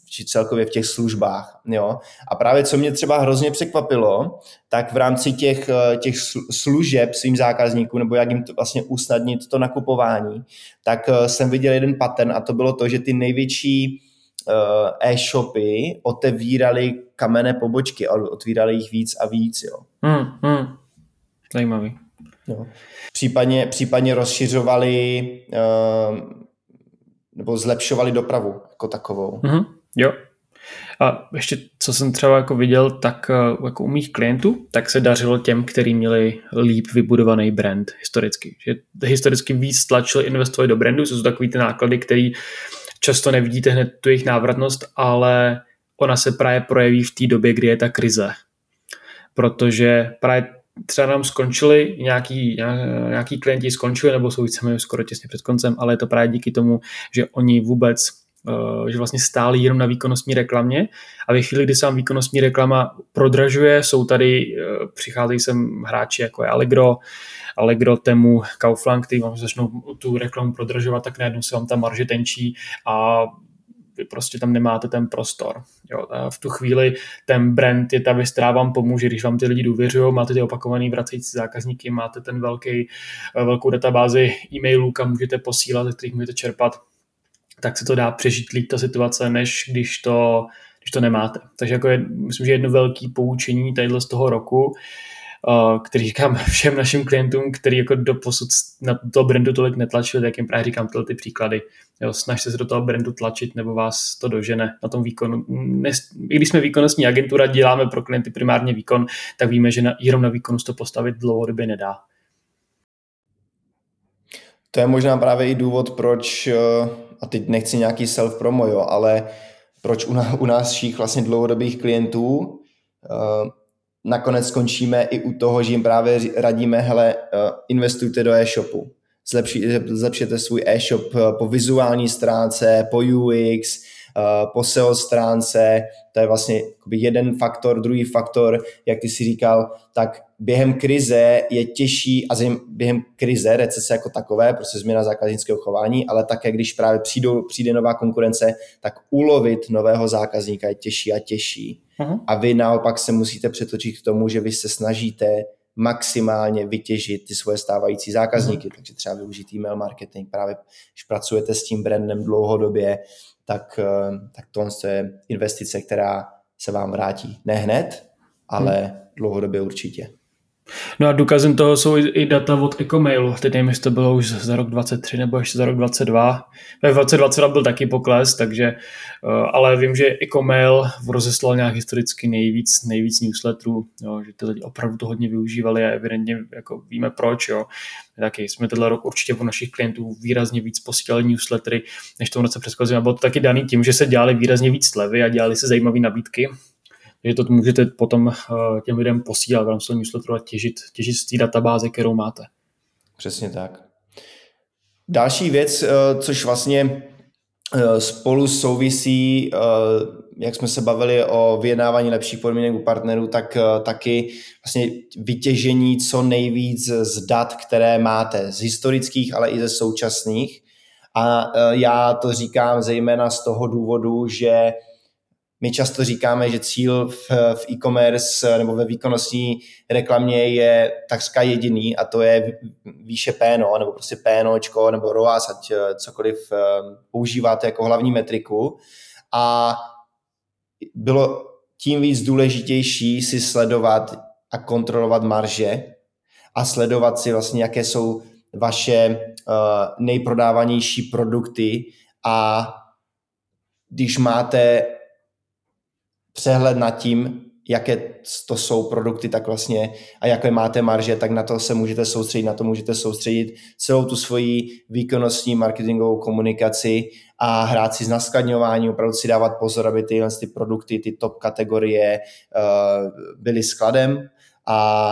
či celkově v těch službách. Jo? A právě co mě třeba hrozně překvapilo, tak v rámci těch, eh, těch služeb svým zákazníkům, nebo jak jim to vlastně usnadnit to nakupování, tak eh, jsem viděl jeden pattern a to bylo to, že ty největší eh, e-shopy otevíraly kamenné pobočky a otvírali jich víc a víc. Jo. Hmm, hmm. Zajímavý. Jo. Případně, případně rozšiřovali nebo zlepšovali dopravu jako takovou. Mm-hmm. Jo. A ještě, co jsem třeba jako viděl, tak eh, jako u mých klientů, tak se dařilo těm, kteří měli líp vybudovaný brand historicky. Že historicky víc tlačili investovat do brandu, jsou to takový ty náklady, který často nevidíte hned tu jejich návratnost, ale ona se právě projeví v té době, kdy je ta krize. Protože právě třeba nám skončili, nějaký, nějaký klienti skončili, nebo jsou víceméně skoro těsně před koncem, ale je to právě díky tomu, že oni vůbec že vlastně stáli jenom na výkonnostní reklamě a ve chvíli, kdy se vám výkonnostní reklama prodražuje, jsou tady, přicházejí sem hráči jako je Allegro, Allegro, Temu, Kaufland, který vám začnou tu reklamu prodražovat, tak najednou se vám ta marže tenčí a vy prostě tam nemáte ten prostor. Jo, a v tu chvíli ten brand je ta věc, která vám pomůže, když vám ty lidi důvěřují, máte ty opakovaný vracející zákazníky, máte ten velký, velkou databázi e-mailů, kam můžete posílat, ze kterých můžete čerpat, tak se to dá přežít líp ta situace, než když to, když to nemáte. Takže jako je, myslím, že jedno velké poučení tadyhle z toho roku který říkám všem našim klientům, který jako do posud na to brandu tolik netlačili, tak jim právě říkám tyhle ty příklady. Jo, snažte se do toho brandu tlačit, nebo vás to dožene na tom výkonu. I když jsme výkonnostní agentura, děláme pro klienty primárně výkon, tak víme, že na, jenom na výkonu to postavit dlouhodobě nedá. To je možná právě i důvod, proč, eh, a teď nechci nějaký self-promo, jo, ale proč u, nás, u našich vlastně dlouhodobých klientů eh, nakonec skončíme i u toho, že jim právě radíme, hele, eh, investujte do e-shopu. Zlepší, zlepšete svůj e-shop eh, po vizuální stránce, po UX, po SEO stránce, to je vlastně jeden faktor, druhý faktor, jak ty si říkal, tak během krize je těžší, a během krize, recese jako takové, prostě změna zákaznického chování, ale také když právě přijdou, přijde nová konkurence, tak ulovit nového zákazníka je těžší a těžší. Uh-huh. A vy naopak se musíte přetočit k tomu, že vy se snažíte maximálně vytěžit ty svoje stávající zákazníky, uh-huh. takže třeba využít e-mail marketing, právě když pracujete s tím brandem dlouhodobě, tak, eh, tak to je investice, která se vám vrátí. Ne hned, ale uh-huh. dlouhodobě určitě. No a důkazem toho jsou i data od Ecomailu. Teď nevím, jestli to bylo už za rok 23 nebo ještě za rok 22. Ve 2022 byl taky pokles, takže, eh, ale vím, že Ecomail rozeslal nějak historicky nejvíc, nejvíc newsletterů, jo, že ty lidi opravdu to hodně využívali a evidentně jako víme proč. Jo. Taky jsme tenhle rok určitě po našich klientů výrazně víc posílali newslettery, než tomu roce předchozím. A bylo to taky daný tím, že se dělali výrazně víc slevy a dělali se zajímavé nabídky, takže to můžete potom eh, těm lidem posílat v rámci newsletteru a těžit, těžit z té databáze, kterou máte. Přesně tak. Další věc, eh, což vlastně eh, spolu souvisí, jak jsme se bavili o vyjednávání lepších podmínek u partnerů, tak taky vlastně vytěžení co nejvíc z dat, které máte, z historických, ale i ze současných. A já to říkám zejména z toho důvodu, že my často říkáme, že cíl v, v e-commerce nebo ve výkonnostní reklamě je takřka jediný a to je výše PNO nebo prostě PNOčko nebo ROAS, ať eh, cokoliv eh, používáte jako hlavní metriku. A bylo tím víc důležitější si sledovat a kontrolovat marže a sledovat si vlastně, jaké jsou vaše nejprodávanější produkty a když máte přehled nad tím, jaké to jsou produkty, tak vlastně a jaké máte marže, tak na to se můžete soustředit, na to můžete soustředit celou tu svoji výkonnostní marketingovou komunikaci a hrát si z naskladňování, opravdu si dávat pozor, aby tyhle ty produkty, ty top kategorie uh, byly skladem a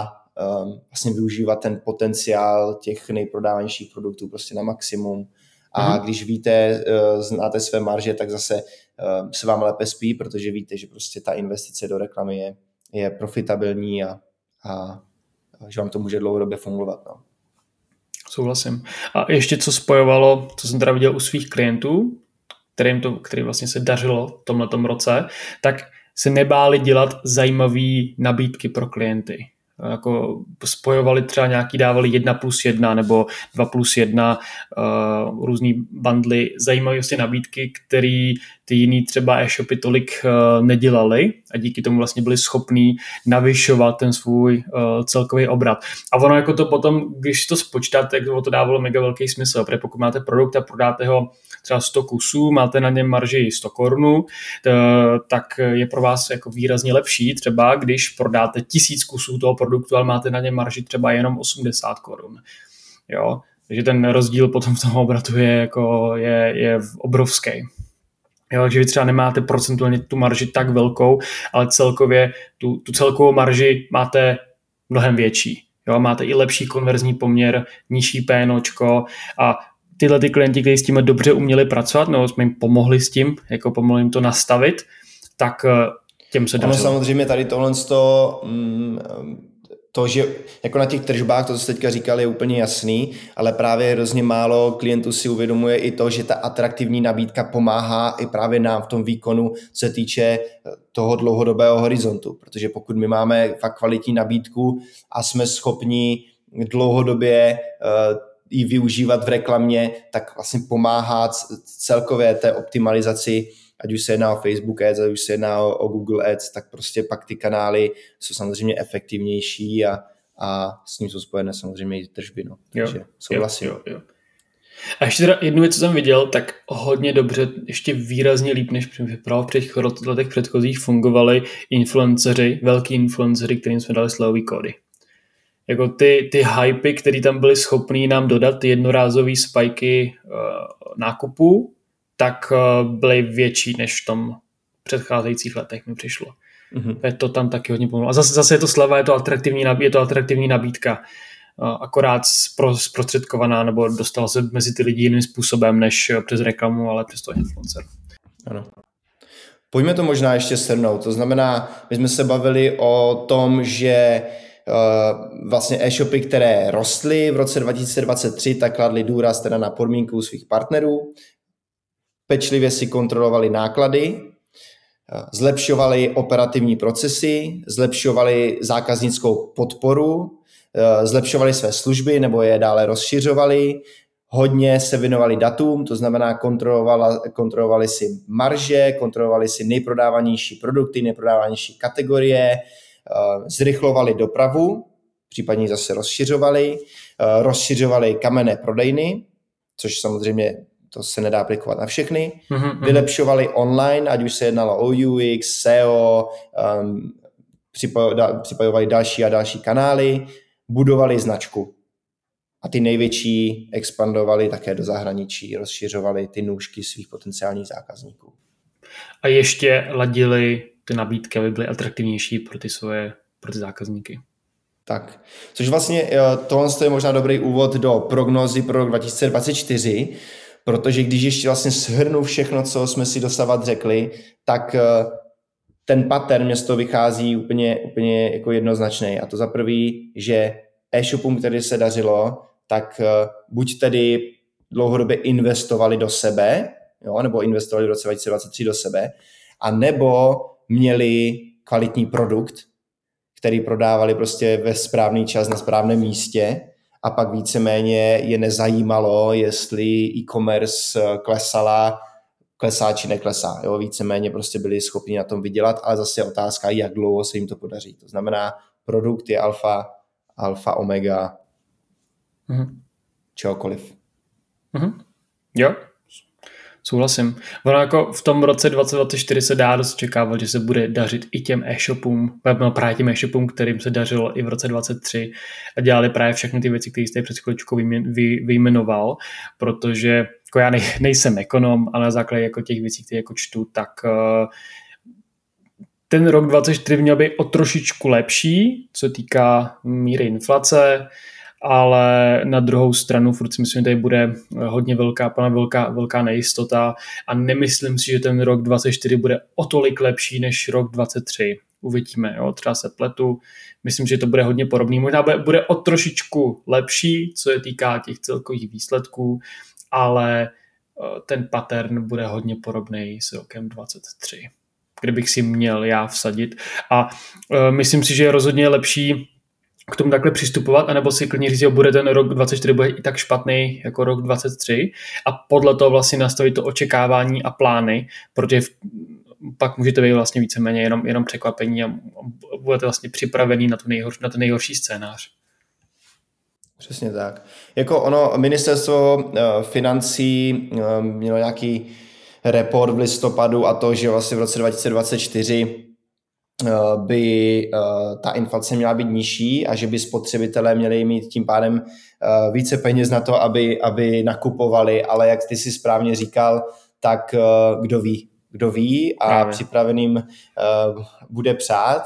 um, vlastně využívat ten potenciál těch nejprodávanějších produktů prostě na maximum. A mm-hmm. když víte, uh, znáte své marže, tak zase Eh, se vám lépe spí, protože víte, že prostě ta investice do reklamy je, je profitabilní a, a, a že vám to může dlouhodobě fungovat. No. Souhlasím. A ještě co spojovalo, co jsem teda viděl u svých klientů, kterým to, který vlastně se dařilo v tomhle roce, tak se nebáli dělat zajímavé nabídky pro klienty jako spojovali třeba nějaký, dávali jedna plus jedna nebo dva plus jedna uh, různý bundly, zajímavé vlastně nabídky, které ty jiný třeba e-shopy tolik uh, nedělali a díky tomu vlastně byli schopní navyšovat ten svůj uh, celkový obrat. A ono jako to potom, když to spočítáte, tak to dávalo mega velký smysl, protože pokud máte produkt a prodáte ho třeba 100 kusů, máte na něm marži 100 korunů, tak je pro vás jako výrazně lepší třeba, když prodáte tisíc kusů toho produktu, ale máte na něm marži třeba jenom 80 korun. Jo, takže ten rozdíl potom v tom obratu je, jako, je, je obrovský. Jo, takže vy třeba nemáte procentuálně tu marži tak velkou, ale celkově tu, tu celkovou marži máte mnohem větší. Jo, máte i lepší konverzní poměr, nižší PNOčko a tyhle ty klienti, kteří s tím dobře uměli pracovat, nebo jsme jim pomohli s tím, jako pomohli jim to nastavit, tak eh, těm se dařilo. Samozřejmě tady tohle to, mm, to, že jako na těch tržbách, to, co jste teďka říkali, je úplně jasný, ale právě hrozně málo klientů si uvědomuje i to, že ta atraktivní nabídka pomáhá i právě nám v tom výkonu, co se týče eh, toho dlouhodobého horizontu, protože pokud my máme fakt kvalitní nabídku a jsme schopni dlouhodobě uh, ji využívat v reklamě, tak vlastně pomáhá celkově té optimalizaci, ať už se jedná o Facebook Ads, ať už se jedná o, o Google Ads, tak prostě pak ty kanály jsou samozřejmě efektivnější a, a s ním jsou spojené samozřejmě i tržby. No. Takže jo, souhlasím. Jo, jo. A ještě teda jednu věc, co jsem viděl, tak hodně dobře, ještě výrazně líp, než právě v těch letech předchozích fungovali influenceři, velký influenceři, kterým jsme dali slový kódy jako ty, ty hypy, které tam byly schopný nám dodat, ty jednorázové spajky uh, nákupů, tak uh, byly větší než v tom předcházejících letech mi přišlo. Mm-hmm. To tam taky hodně pomohlo. A zase, zase je to sleva, je to atraktivní, je to atraktivní nabídka. Uh, akorát zprostředkovaná nebo dostala se mezi ty lidi jiným způsobem než přes reklamu, ale přes to influencer. Ano. Pojďme to možná ještě shrnout. To znamená, my jsme se bavili o tom, že Eh, vlastně e-shopy, které rostly v roce 2023, tak kladly důraz teda na podmínku svých partnerů, pečlivě si kontrolovali náklady, zlepšovali operativní procesy, zlepšovali zákaznickou podporu, eh, zlepšovali své služby nebo je dále rozšiřovali, hodně se věnovali datům, to znamená kontrolovali, kontrolovali si marže, kontrolovali si nejprodávanější produkty, nejprodávanější kategorie, Eh, zrychlovali dopravu, případně zase rozšiřovali, eh, rozšiřovali kamenné prodejny, což samozřejmě to se nedá aplikovat na všechny, mm-hmm. vylepšovali online, ať už se jednalo o UX, SEO, um, připojovali další a další kanály, budovali značku. A ty největší expandovali také do zahraničí, rozšiřovali ty nůžky svých potenciálních zákazníků. A ještě ladili ty nabídky, aby byly atraktivnější pro ty svoje, pro ty zákazníky. Tak, což vlastně eh, tohle je možná dobrý úvod do prognózy pro rok 2024, protože když ještě vlastně shrnu všechno, co jsme si dosavat řekli, tak eh, ten pattern mě z toho vychází úplně, úplně jako jednoznačný. A to za prvý, že e-shopům, který se dařilo, tak eh, buď tedy dlouhodobě investovali do sebe, jo, nebo investovali v roce 2023 do sebe, a nebo měli kvalitní produkt, který prodávali prostě ve správný čas na správném místě a pak víceméně je nezajímalo, jestli e-commerce klesala, klesá či neklesá. Jo? Víceméně prostě byli schopni na tom vydělat, ale zase je otázka, jak dlouho se jim to podaří. To znamená, produkt je alfa, alfa, omega, mm-hmm. čehokoliv. Mm-hmm. Jo, Souhlasím. Ono jako v tom roce 2024 se dá dost čekávat, že se bude dařit i těm e-shopům, no právě těm e-shopům, kterým se dařilo i v roce 2023 a dělali právě všechny ty věci, které jste před chvíličkou vyjmenoval, protože jako já nejsem ekonom, ale na základě jako těch věcí, které jako čtu, tak eh, ten rok 2024 měl být o trošičku lepší, co týká míry inflace, ale na druhou stranu furt si myslím, že tady bude eh, hodně velká, pana velká, velká nejistota a nemyslím si, že ten rok 24 bude o tolik lepší než rok 23. Uvidíme, jo, třeba se pletu. Myslím, že to bude hodně podobný. Možná bude, bude o trošičku lepší, co je týká těch celkových výsledků, ale eh, ten pattern bude hodně podobný s rokem 23 kdybych si měl já vsadit. A uh, myslím si, že je rozhodně lepší k tomu takhle přistupovat, anebo si klidně říct, že bude ten rok 24 bude i tak špatný jako rok 23 a podle toho vlastně nastavit to očekávání a plány, protože pak můžete být vlastně víceméně jenom, jenom překvapení a budete vlastně připravený na, tu na ten nejhorší scénář. Přesně tak. Jako ono, ministerstvo uh, financí uh, mělo nějaký report v listopadu a to, že vlastně v roce 2024 Eh, by eh, ta inflace měla být nižší a že by spotřebitelé měli mít tím pádem eh, více peněz na to, aby, aby nakupovali, ale jak ty si správně říkal, tak kdo ví, kdo ví a právě. připraveným bude přát.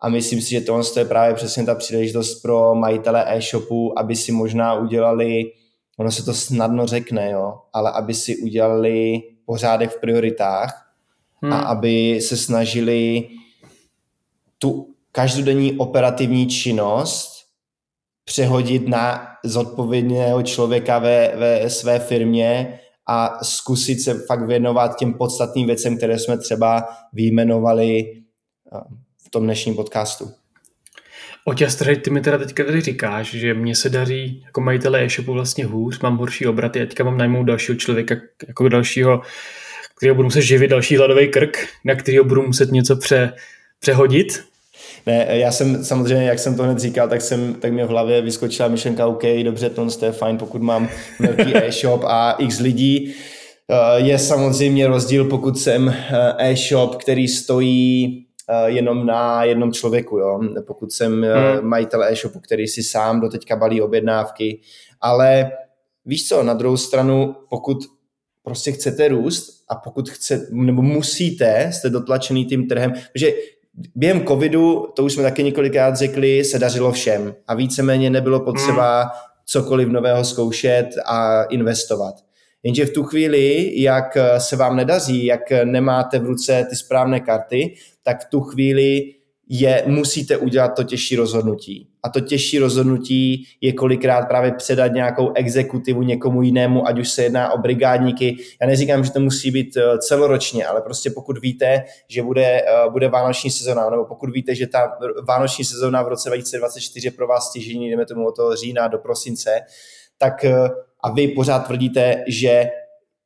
A myslím si, že tohle je právě přesně ta příležitost pro majitele e-shopu, aby si možná udělali ono se to snadno řekne, jo, ale aby si udělali pořádek v prioritách hmm. a aby se snažili tu každodenní operativní činnost přehodit na zodpovědného člověka ve, ve své firmě a zkusit se fakt věnovat těm podstatným věcem, které jsme třeba vyjmenovali eh, v tom dnešním podcastu. Oťastře, ty mi teda teďka tady říkáš, že mně se daří jako majitele e-shopu vlastně hůř, mám horší obraty teďka mám najmout dalšího člověka, jako dalšího, kterého budu muset živit, další hladový krk, na kterého budu muset něco pře, přehodit. Ne, já jsem samozřejmě, jak jsem to hned říkal, tak, jsem, tak mě v hlavě vyskočila myšlenka, OK, dobře, to je fajn, pokud mám velký e-shop a x lidí. Eh, je samozřejmě rozdíl, pokud jsem eh, e-shop, který stojí Eh, jenom na jednom člověku. Jo? Pokud jsem hmm. majitel e-shopu, který si sám do teďka balí objednávky, ale víš co, na druhou stranu, pokud prostě chcete růst a pokud chcete, nebo musíte, jste dotlačený tím trhem, protože během covidu, to už jsme taky několikrát řekli, se dařilo všem a víceméně nebylo potřeba hmm. cokoliv nového zkoušet a investovat. Jenže v tu chvíli, jak se vám nedaří, jak nemáte v ruce ty správné karty, tak v tu chvíli je, musíte udělat to těžší rozhodnutí. A to těžší rozhodnutí je kolikrát právě předat nějakou exekutivu někomu jinému, ať už se jedná o brigádníky. Já neříkám, že to musí být eh, celoročně, ale prostě pokud víte, že bude, eh, bude vánoční sezona, nebo pokud víte, že ta vánoční sezona v roce 2024 je pro vás stěžení, jdeme tomu od toho října do prosince, tak eh, a vy pořád tvrdíte, že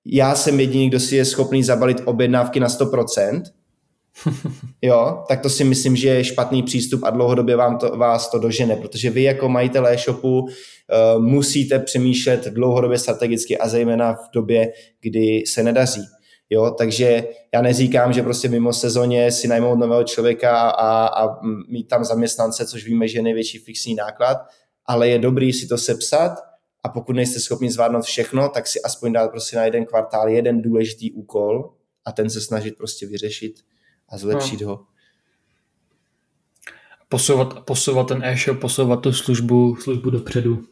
já jsem jediný, kdo si je schopný zabalit objednávky na 100%, jo, tak to si myslím, že je špatný přístup a dlouhodobě vám to, vás to dožene, protože vy jako majitel e-shopu uh, musíte přemýšlet dlouhodobě strategicky a zejména v době, kdy se nedaří. Jo, takže já neříkám, že prostě mimo sezóně si najmout nového člověka a, a mít tam zaměstnance, což víme, že je největší fixní náklad, ale je dobrý si to sepsat a pokud nejste schopni zvládnout všechno, tak si aspoň dát prostě na jeden kvartál jeden důležitý úkol a ten se snažit prostě vyřešit a zlepšit no. ho. Posouvat, posouvat ten e-shop, posouvat tu službu, službu dopředu.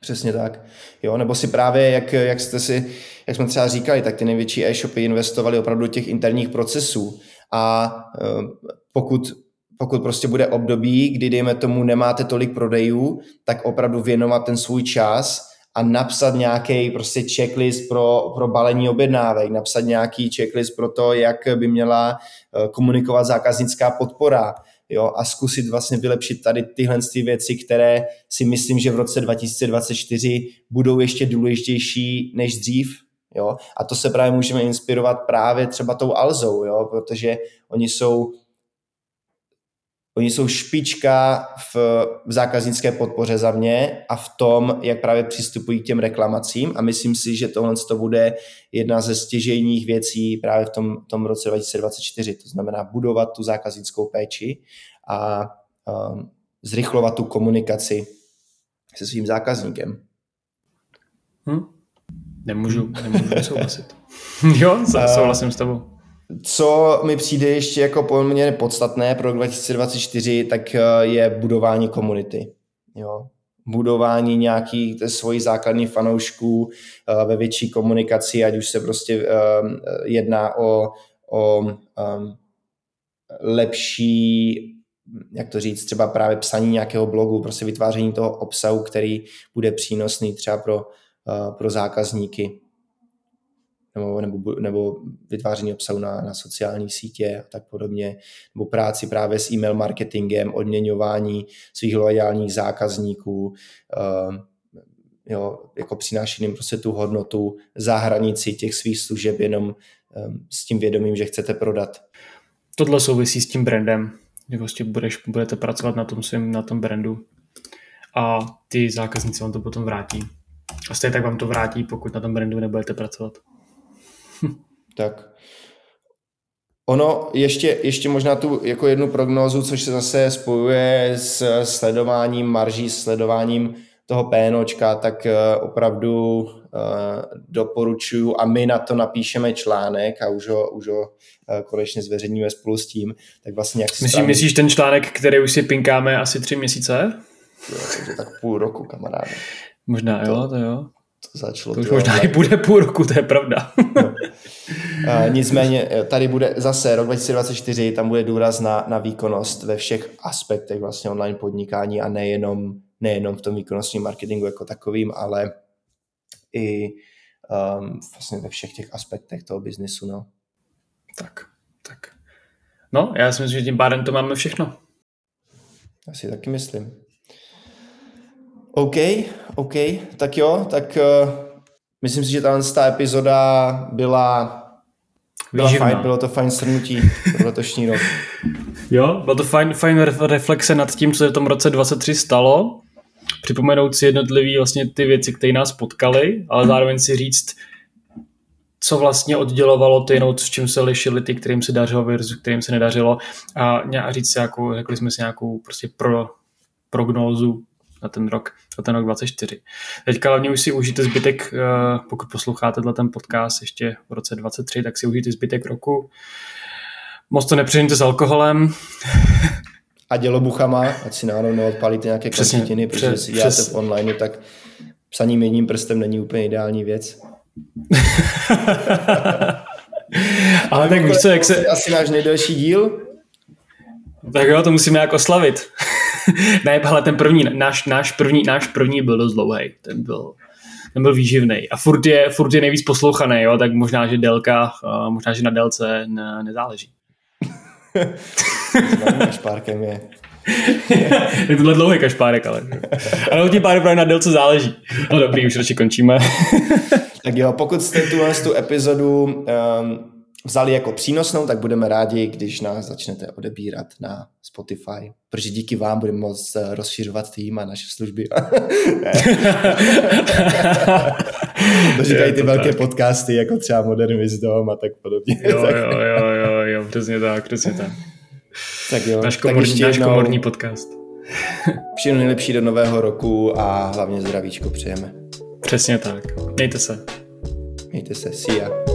Přesně tak. Jo, nebo si právě, jak, jak jste si, jak jsme třeba říkali, tak ty největší e-shopy investovali opravdu do těch interních procesů a e, pokud, pokud prostě bude období, kdy dejme tomu nemáte tolik prodejů, tak opravdu věnovat ten svůj čas a napsat nějaký prostě checklist pro, pro balení objednávek, napsat nějaký checklist pro to, jak by měla eh, komunikovat zákaznická podpora, jo, a zkusit vlastně vylepšit tady tyhle ty věci, které si myslím, že v roce 2024 budou ještě důležitější než dřív, jo, a to se právě můžeme inspirovat právě třeba tou Alzou, jo, protože oni jsou Oni jsou špička v, v zákaznické podpoře za mě a v tom, jak právě přistupují k těm reklamacím a myslím si, že tohle to bude jedna ze stěžejních věcí právě v tom, tom roce 2024. To znamená budovat tu zákaznickou péči a um, zrychlovat tu komunikaci se svým zákazníkem. Hm? Nemůžu, nemůžu souhlasit. jo, souhlasím s tebou. Co mi přijde ještě jako poměrně podstatné pro 2024, tak eh, je budování komunity. Jo? Budování nějakých svojí základních fanoušků eh, ve větší komunikaci, ať už se prostě eh, jedná o, o lepší jak to říct, třeba právě psaní nějakého blogu, prostě vytváření toho obsahu, který bude přínosný třeba pro, pro zákazníky nebo, nebo, nebo vytváření obsahu na, na sociální sítě a tak podobně, nebo práci právě s e-mail marketingem, odměňování svých loajálních zákazníků, uh, jo, jako přinášením prostě tu hodnotu za hranici těch svých služeb jenom um, s tím vědomím, že chcete prodat. Tohle souvisí s tím brandem, že prostě budeš, budete pracovat na tom svým, na tom brandu a ty zákazníci vám to potom vrátí. A stejně tak vám to vrátí, pokud na tom brandu nebudete pracovat. tak. Ono ještě, ještě možná tu jako jednu prognózu, což se zase spojuje s sledováním marží, sledováním toho PNOčka, tak eh, opravdu uh, doporučuju a my na to napíšeme článek a už ho, už ho uh, konečně zveřejníme spolu s tím. Tak vlastně jak Myslí, správně... Myslíš ten článek, který už si pinkáme asi tři měsíce? Jo, tak půl roku, kamaráde. Možná, to, jo, to jo. Začalo. To už možná i bude půl roku, to je pravda. no. Nicméně eh, tady bude zase rok 2024, tam bude důraz na, na výkonnost ve všech aspektech vlastně online podnikání a nejenom, nejenom v tom výkonnostním marketingu jako takovým, ale i um, vlastně ve všech těch aspektech toho biznisu. No. Tak, tak. No, já si myslím, že tím pádem to máme všechno. Já si taky myslím. OK, OK, tak jo, tak uh, myslím si, že ta epizoda byla, byla fajn, bylo to fajn shrnutí pro letošní rok. Jo, bylo to fajn, fajn reflexe nad tím, co se v tom roce 23 stalo, připomenout si jednotlivý vlastně ty věci, které nás potkaly, ale zároveň si říct, co vlastně oddělovalo ty notes, v čem se lišily ty, kterým se dařilo versus kterým se nedařilo. A, a říct si jako, řekli jsme si nějakou prostě pro, prognózu na ten rok, na ten rok 24. Teďka hlavně už si užijte zbytek, eh, pokud posloucháte ten podcast ještě v roce 23, tak si užijte zbytek roku. Moc to nepřežijte s alkoholem. A dělobuchama, ať si náhodou neodpalíte nějaké končetiny, protože přes, si děláte přes... v online, tak psaním jedním prstem není úplně ideální věc. Ale tak víš co, jak se... Asi náš nejdelší díl. Tak jo, to musíme jako oslavit. ne, ale ten první, náš, náš, první, náš první byl dost dlouhý. Ten byl, ten byl výživný. A furt je, furt je nejvíc poslouchaný, jo, tak možná, že délka, možná, že na délce ne, nezáleží. S párkem je je tohle dlouhý kašpárek, ale. Ale tím pádem právě na délce záleží. No dobrý, už radši končíme. tak jo, pokud jste tuhle tu epizodu um, vzali jako přínosnou, tak budeme rádi, když nás začnete odebírat na Spotify, protože díky vám budeme moct eh, rozšiřovat tým a naše služby. to říkají ty velké tak. podcasty, jako třeba Modern Wisdom a tak podobně. Jo, jo, jo, jo, jo, přesně tak, přesně tak. Tak jo. Náš komorní, náš komorní podcast. Všechno nejlepší do nového roku a hlavně zdravíčko přejeme. Přesně tak. Mějte se. Mějte se. See ya.